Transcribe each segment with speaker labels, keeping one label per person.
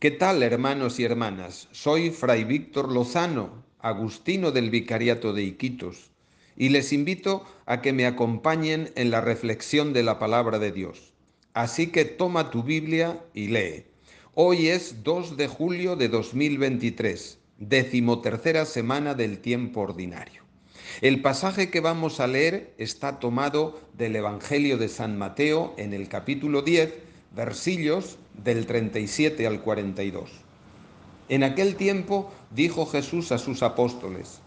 Speaker 1: ¿Qué tal, hermanos y hermanas? Soy Fray Víctor Lozano, agustino del Vicariato de Iquitos, y les invito a que me acompañen en la reflexión de la palabra de Dios. Así que toma tu Biblia y lee. Hoy es 2 de julio de 2023, decimotercera semana del tiempo ordinario. El pasaje que vamos a leer está tomado del Evangelio de San Mateo en el capítulo 10, versillos del 37 al 42. En aquel tiempo dijo Jesús a sus apóstoles,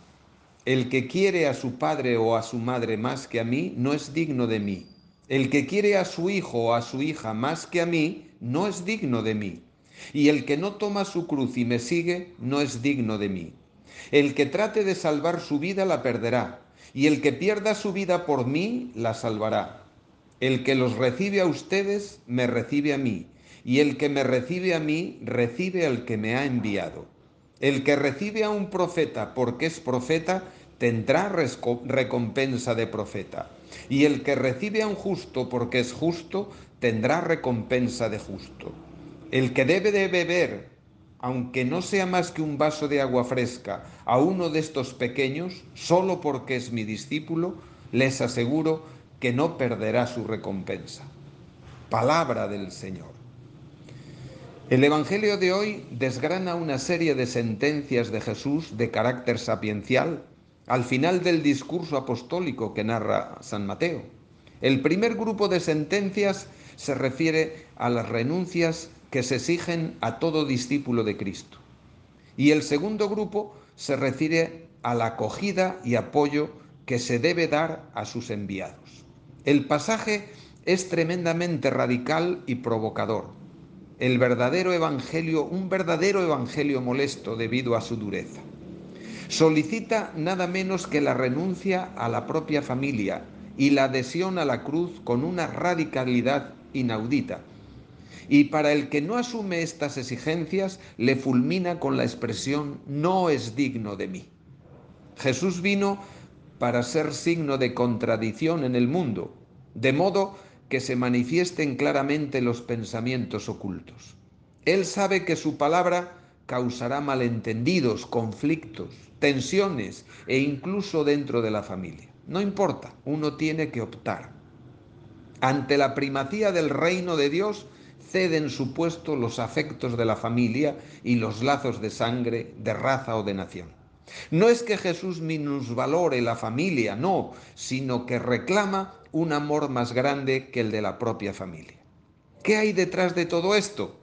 Speaker 1: El que quiere a su padre o a su madre más que a mí, no es digno de mí. El que quiere a su hijo o a su hija más que a mí, no es digno de mí. Y el que no toma su cruz y me sigue, no es digno de mí. El que trate de salvar su vida la perderá, y el que pierda su vida por mí la salvará. El que los recibe a ustedes, me recibe a mí, y el que me recibe a mí, recibe al que me ha enviado. El que recibe a un profeta porque es profeta, tendrá recompensa de profeta. Y el que recibe a un justo porque es justo, tendrá recompensa de justo. El que debe de beber, aunque no sea más que un vaso de agua fresca, a uno de estos pequeños, solo porque es mi discípulo, les aseguro que no perderá su recompensa. Palabra del Señor. El Evangelio de hoy desgrana una serie de sentencias de Jesús de carácter sapiencial al final del discurso apostólico que narra San Mateo. El primer grupo de sentencias se refiere a las renuncias que se exigen a todo discípulo de Cristo. Y el segundo grupo se refiere a la acogida y apoyo que se debe dar a sus enviados. El pasaje es tremendamente radical y provocador el verdadero evangelio, un verdadero evangelio molesto debido a su dureza. Solicita nada menos que la renuncia a la propia familia y la adhesión a la cruz con una radicalidad inaudita. Y para el que no asume estas exigencias, le fulmina con la expresión no es digno de mí. Jesús vino para ser signo de contradicción en el mundo, de modo que se manifiesten claramente los pensamientos ocultos. Él sabe que su palabra causará malentendidos, conflictos, tensiones e incluso dentro de la familia. No importa, uno tiene que optar. Ante la primacía del reino de Dios, ceden su puesto los afectos de la familia y los lazos de sangre, de raza o de nación. No es que Jesús minusvalore la familia, no, sino que reclama un amor más grande que el de la propia familia. ¿Qué hay detrás de todo esto?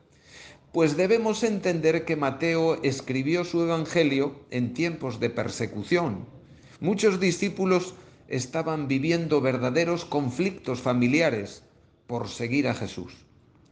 Speaker 1: Pues debemos entender que Mateo escribió su Evangelio en tiempos de persecución. Muchos discípulos estaban viviendo verdaderos conflictos familiares por seguir a Jesús.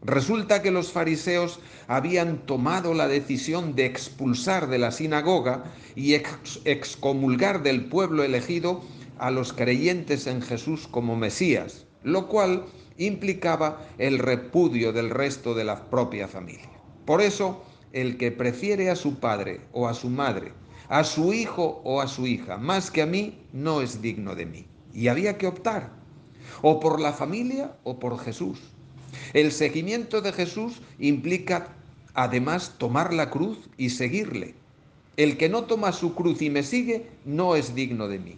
Speaker 1: Resulta que los fariseos habían tomado la decisión de expulsar de la sinagoga y excomulgar del pueblo elegido a los creyentes en Jesús como Mesías, lo cual implicaba el repudio del resto de la propia familia. Por eso, el que prefiere a su padre o a su madre, a su hijo o a su hija, más que a mí, no es digno de mí. Y había que optar, o por la familia o por Jesús. El seguimiento de Jesús implica además tomar la cruz y seguirle. El que no toma su cruz y me sigue no es digno de mí.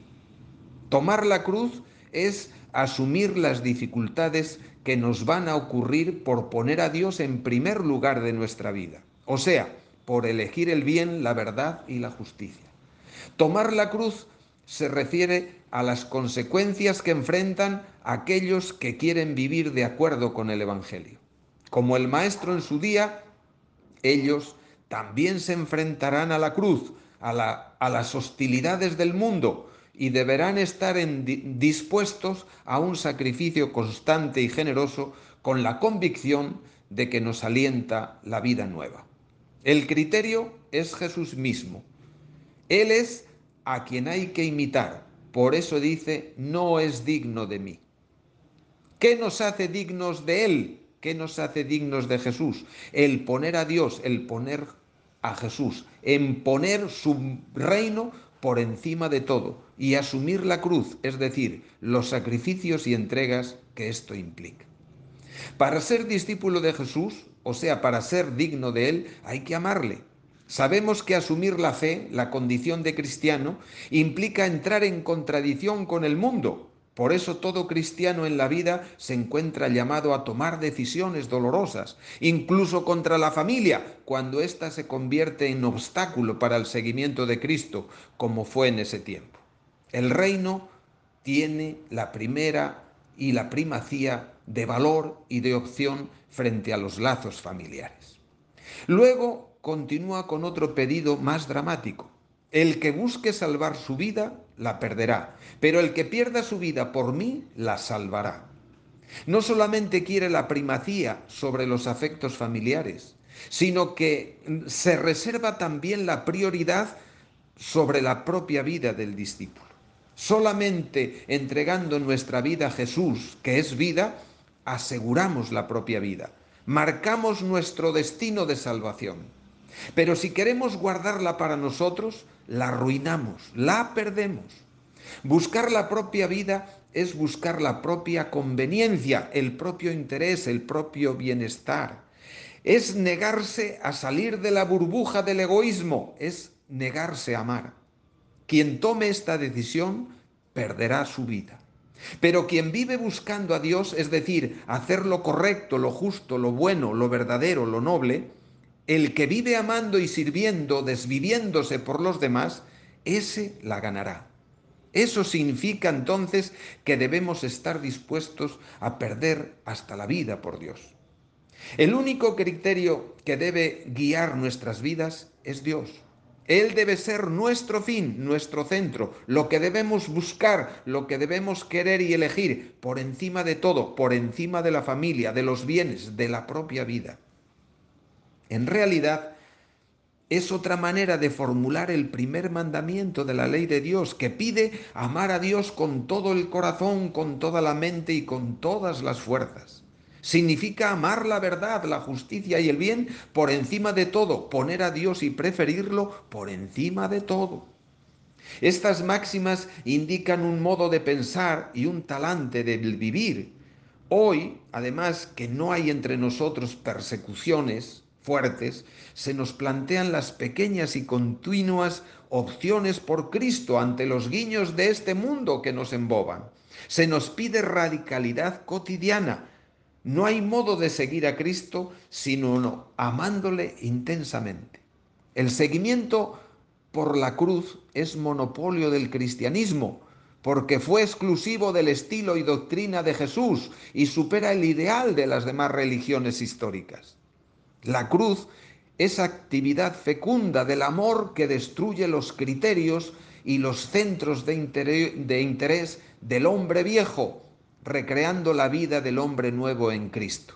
Speaker 1: Tomar la cruz es asumir las dificultades que nos van a ocurrir por poner a Dios en primer lugar de nuestra vida, o sea, por elegir el bien, la verdad y la justicia. Tomar la cruz se refiere a las consecuencias que enfrentan aquellos que quieren vivir de acuerdo con el Evangelio. Como el Maestro en su día, ellos también se enfrentarán a la cruz, a, a las hostilidades del mundo, y deberán estar dispuestos a un sacrificio constante y generoso con la convicción de que nos alienta la vida nueva. El criterio es Jesús mismo. Él es a quien hay que imitar. Por eso dice, no es digno de mí. ¿Qué nos hace dignos de Él? ¿Qué nos hace dignos de Jesús? El poner a Dios, el poner a Jesús, en poner su reino por encima de todo y asumir la cruz, es decir, los sacrificios y entregas que esto implica. Para ser discípulo de Jesús, o sea, para ser digno de Él, hay que amarle. Sabemos que asumir la fe, la condición de cristiano, implica entrar en contradicción con el mundo, por eso todo cristiano en la vida se encuentra llamado a tomar decisiones dolorosas, incluso contra la familia, cuando ésta se convierte en obstáculo para el seguimiento de Cristo, como fue en ese tiempo. El reino tiene la primera y la primacía de valor y de opción frente a los lazos familiares. Luego continúa con otro pedido más dramático. El que busque salvar su vida, la perderá, pero el que pierda su vida por mí, la salvará. No solamente quiere la primacía sobre los afectos familiares, sino que se reserva también la prioridad sobre la propia vida del discípulo. Solamente entregando nuestra vida a Jesús, que es vida, aseguramos la propia vida, marcamos nuestro destino de salvación. Pero si queremos guardarla para nosotros, la arruinamos, la perdemos. Buscar la propia vida es buscar la propia conveniencia, el propio interés, el propio bienestar. Es negarse a salir de la burbuja del egoísmo, es negarse a amar. Quien tome esta decisión perderá su vida. Pero quien vive buscando a Dios, es decir, hacer lo correcto, lo justo, lo bueno, lo verdadero, lo noble, el que vive amando y sirviendo, desviviéndose por los demás, ese la ganará. Eso significa entonces que debemos estar dispuestos a perder hasta la vida por Dios. El único criterio que debe guiar nuestras vidas es Dios. Él debe ser nuestro fin, nuestro centro, lo que debemos buscar, lo que debemos querer y elegir, por encima de todo, por encima de la familia, de los bienes, de la propia vida. En realidad, es otra manera de formular el primer mandamiento de la ley de Dios, que pide amar a Dios con todo el corazón, con toda la mente y con todas las fuerzas. Significa amar la verdad, la justicia y el bien por encima de todo, poner a Dios y preferirlo por encima de todo. Estas máximas indican un modo de pensar y un talante de vivir. Hoy, además, que no hay entre nosotros persecuciones, fuertes, se nos plantean las pequeñas y continuas opciones por Cristo ante los guiños de este mundo que nos emboban. Se nos pide radicalidad cotidiana. No hay modo de seguir a Cristo sino amándole intensamente. El seguimiento por la cruz es monopolio del cristianismo, porque fue exclusivo del estilo y doctrina de Jesús y supera el ideal de las demás religiones históricas. La cruz es actividad fecunda del amor que destruye los criterios y los centros de interés, del hombre viejo, recreando la vida del hombre nuevo en Cristo.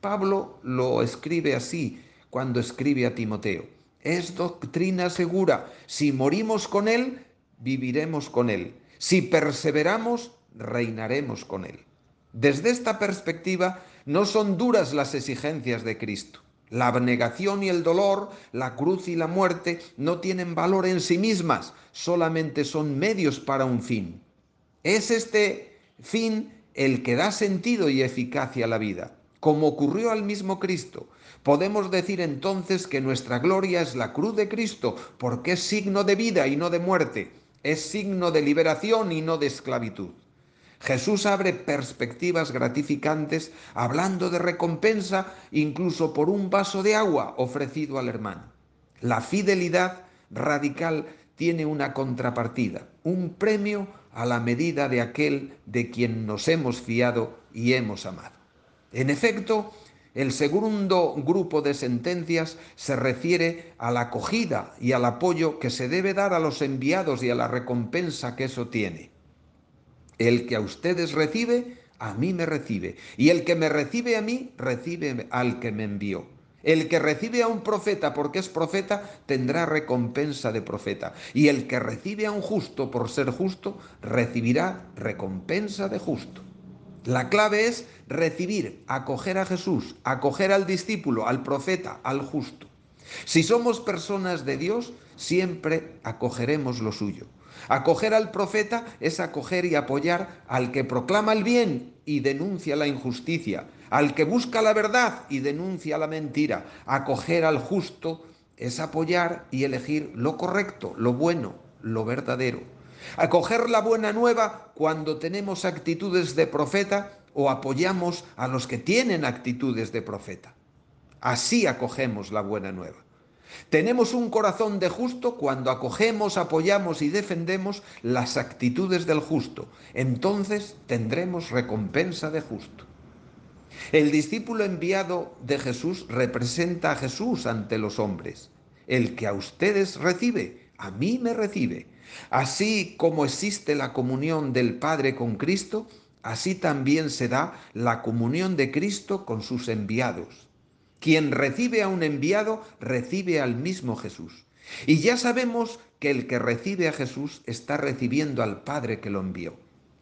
Speaker 1: Pablo lo escribe así cuando escribe a Timoteo. Es doctrina segura. Si morimos con Él, viviremos con Él. Si perseveramos, reinaremos con Él. Desde esta perspectiva, no son duras las exigencias de Cristo. La abnegación y el dolor, la cruz y la muerte no tienen valor en sí mismas, solamente son medios para un fin. Es este fin el que da sentido y eficacia a la vida, como ocurrió al mismo Cristo. Podemos decir entonces que nuestra gloria es la cruz de Cristo, porque es signo de vida y no de muerte, es signo de liberación y no de esclavitud. Jesús abre perspectivas gratificantes hablando de recompensa incluso por un vaso de agua ofrecido al hermano. La fidelidad radical tiene una contrapartida, un premio a la medida de aquel de quien nos hemos fiado y hemos amado. En efecto, el segundo grupo de sentencias se refiere a la acogida y al apoyo que se debe dar a los enviados y a la recompensa que eso tiene. El que a ustedes recibe, a mí me recibe. Y el que me recibe a mí, recibe al que me envió. El que recibe a un profeta porque es profeta, tendrá recompensa de profeta. Y el que recibe a un justo por ser justo, recibirá recompensa de justo. La clave es recibir, acoger a Jesús, acoger al discípulo, al profeta, al justo. Si somos personas de Dios, siempre acogeremos lo suyo. Acoger al profeta es acoger y apoyar al que proclama el bien y denuncia la injusticia, al que busca la verdad y denuncia la mentira. Acoger al justo es apoyar y elegir lo correcto, lo bueno, lo verdadero. Acoger la buena nueva cuando tenemos actitudes de profeta o apoyamos a los que tienen actitudes de profeta. Así acogemos la buena nueva. Tenemos un corazón de justo cuando acogemos, apoyamos y defendemos las actitudes del justo. Entonces tendremos recompensa de justo. El discípulo enviado de Jesús representa a Jesús ante los hombres. El que a ustedes recibe, a mí me recibe. Así como existe la comunión del Padre con Cristo, así también se da la comunión de Cristo con sus enviados. Quien recibe a un enviado, recibe al mismo Jesús. Y ya sabemos que el que recibe a Jesús está recibiendo al Padre que lo envió.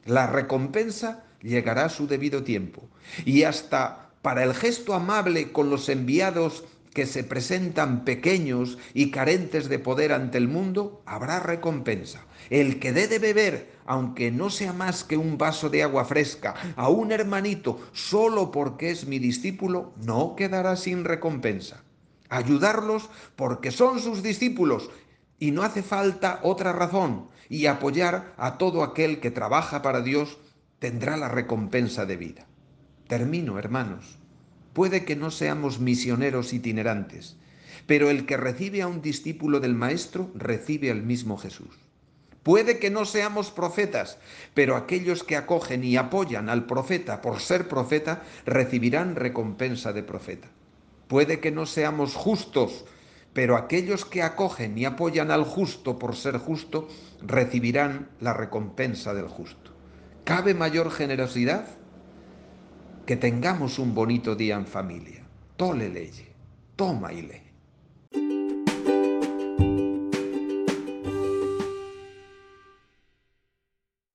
Speaker 1: La recompensa llegará a su debido tiempo. Y hasta para el gesto amable con los enviados que se presentan pequeños y carentes de poder ante el mundo, habrá recompensa. El que dé de beber, aunque no sea más que un vaso de agua fresca, a un hermanito solo porque es mi discípulo, no quedará sin recompensa. Ayudarlos porque son sus discípulos y no hace falta otra razón. Y apoyar a todo aquel que trabaja para Dios tendrá la recompensa de vida. Termino, hermanos. Puede que no seamos misioneros itinerantes, pero el que recibe a un discípulo del Maestro recibe al mismo Jesús. Puede que no seamos profetas, pero aquellos que acogen y apoyan al profeta por ser profeta recibirán recompensa de profeta. Puede que no seamos justos, pero aquellos que acogen y apoyan al justo por ser justo recibirán la recompensa del justo. ¿Cabe mayor generosidad? Que tengamos un bonito día en familia. Tole leye, toma y lee.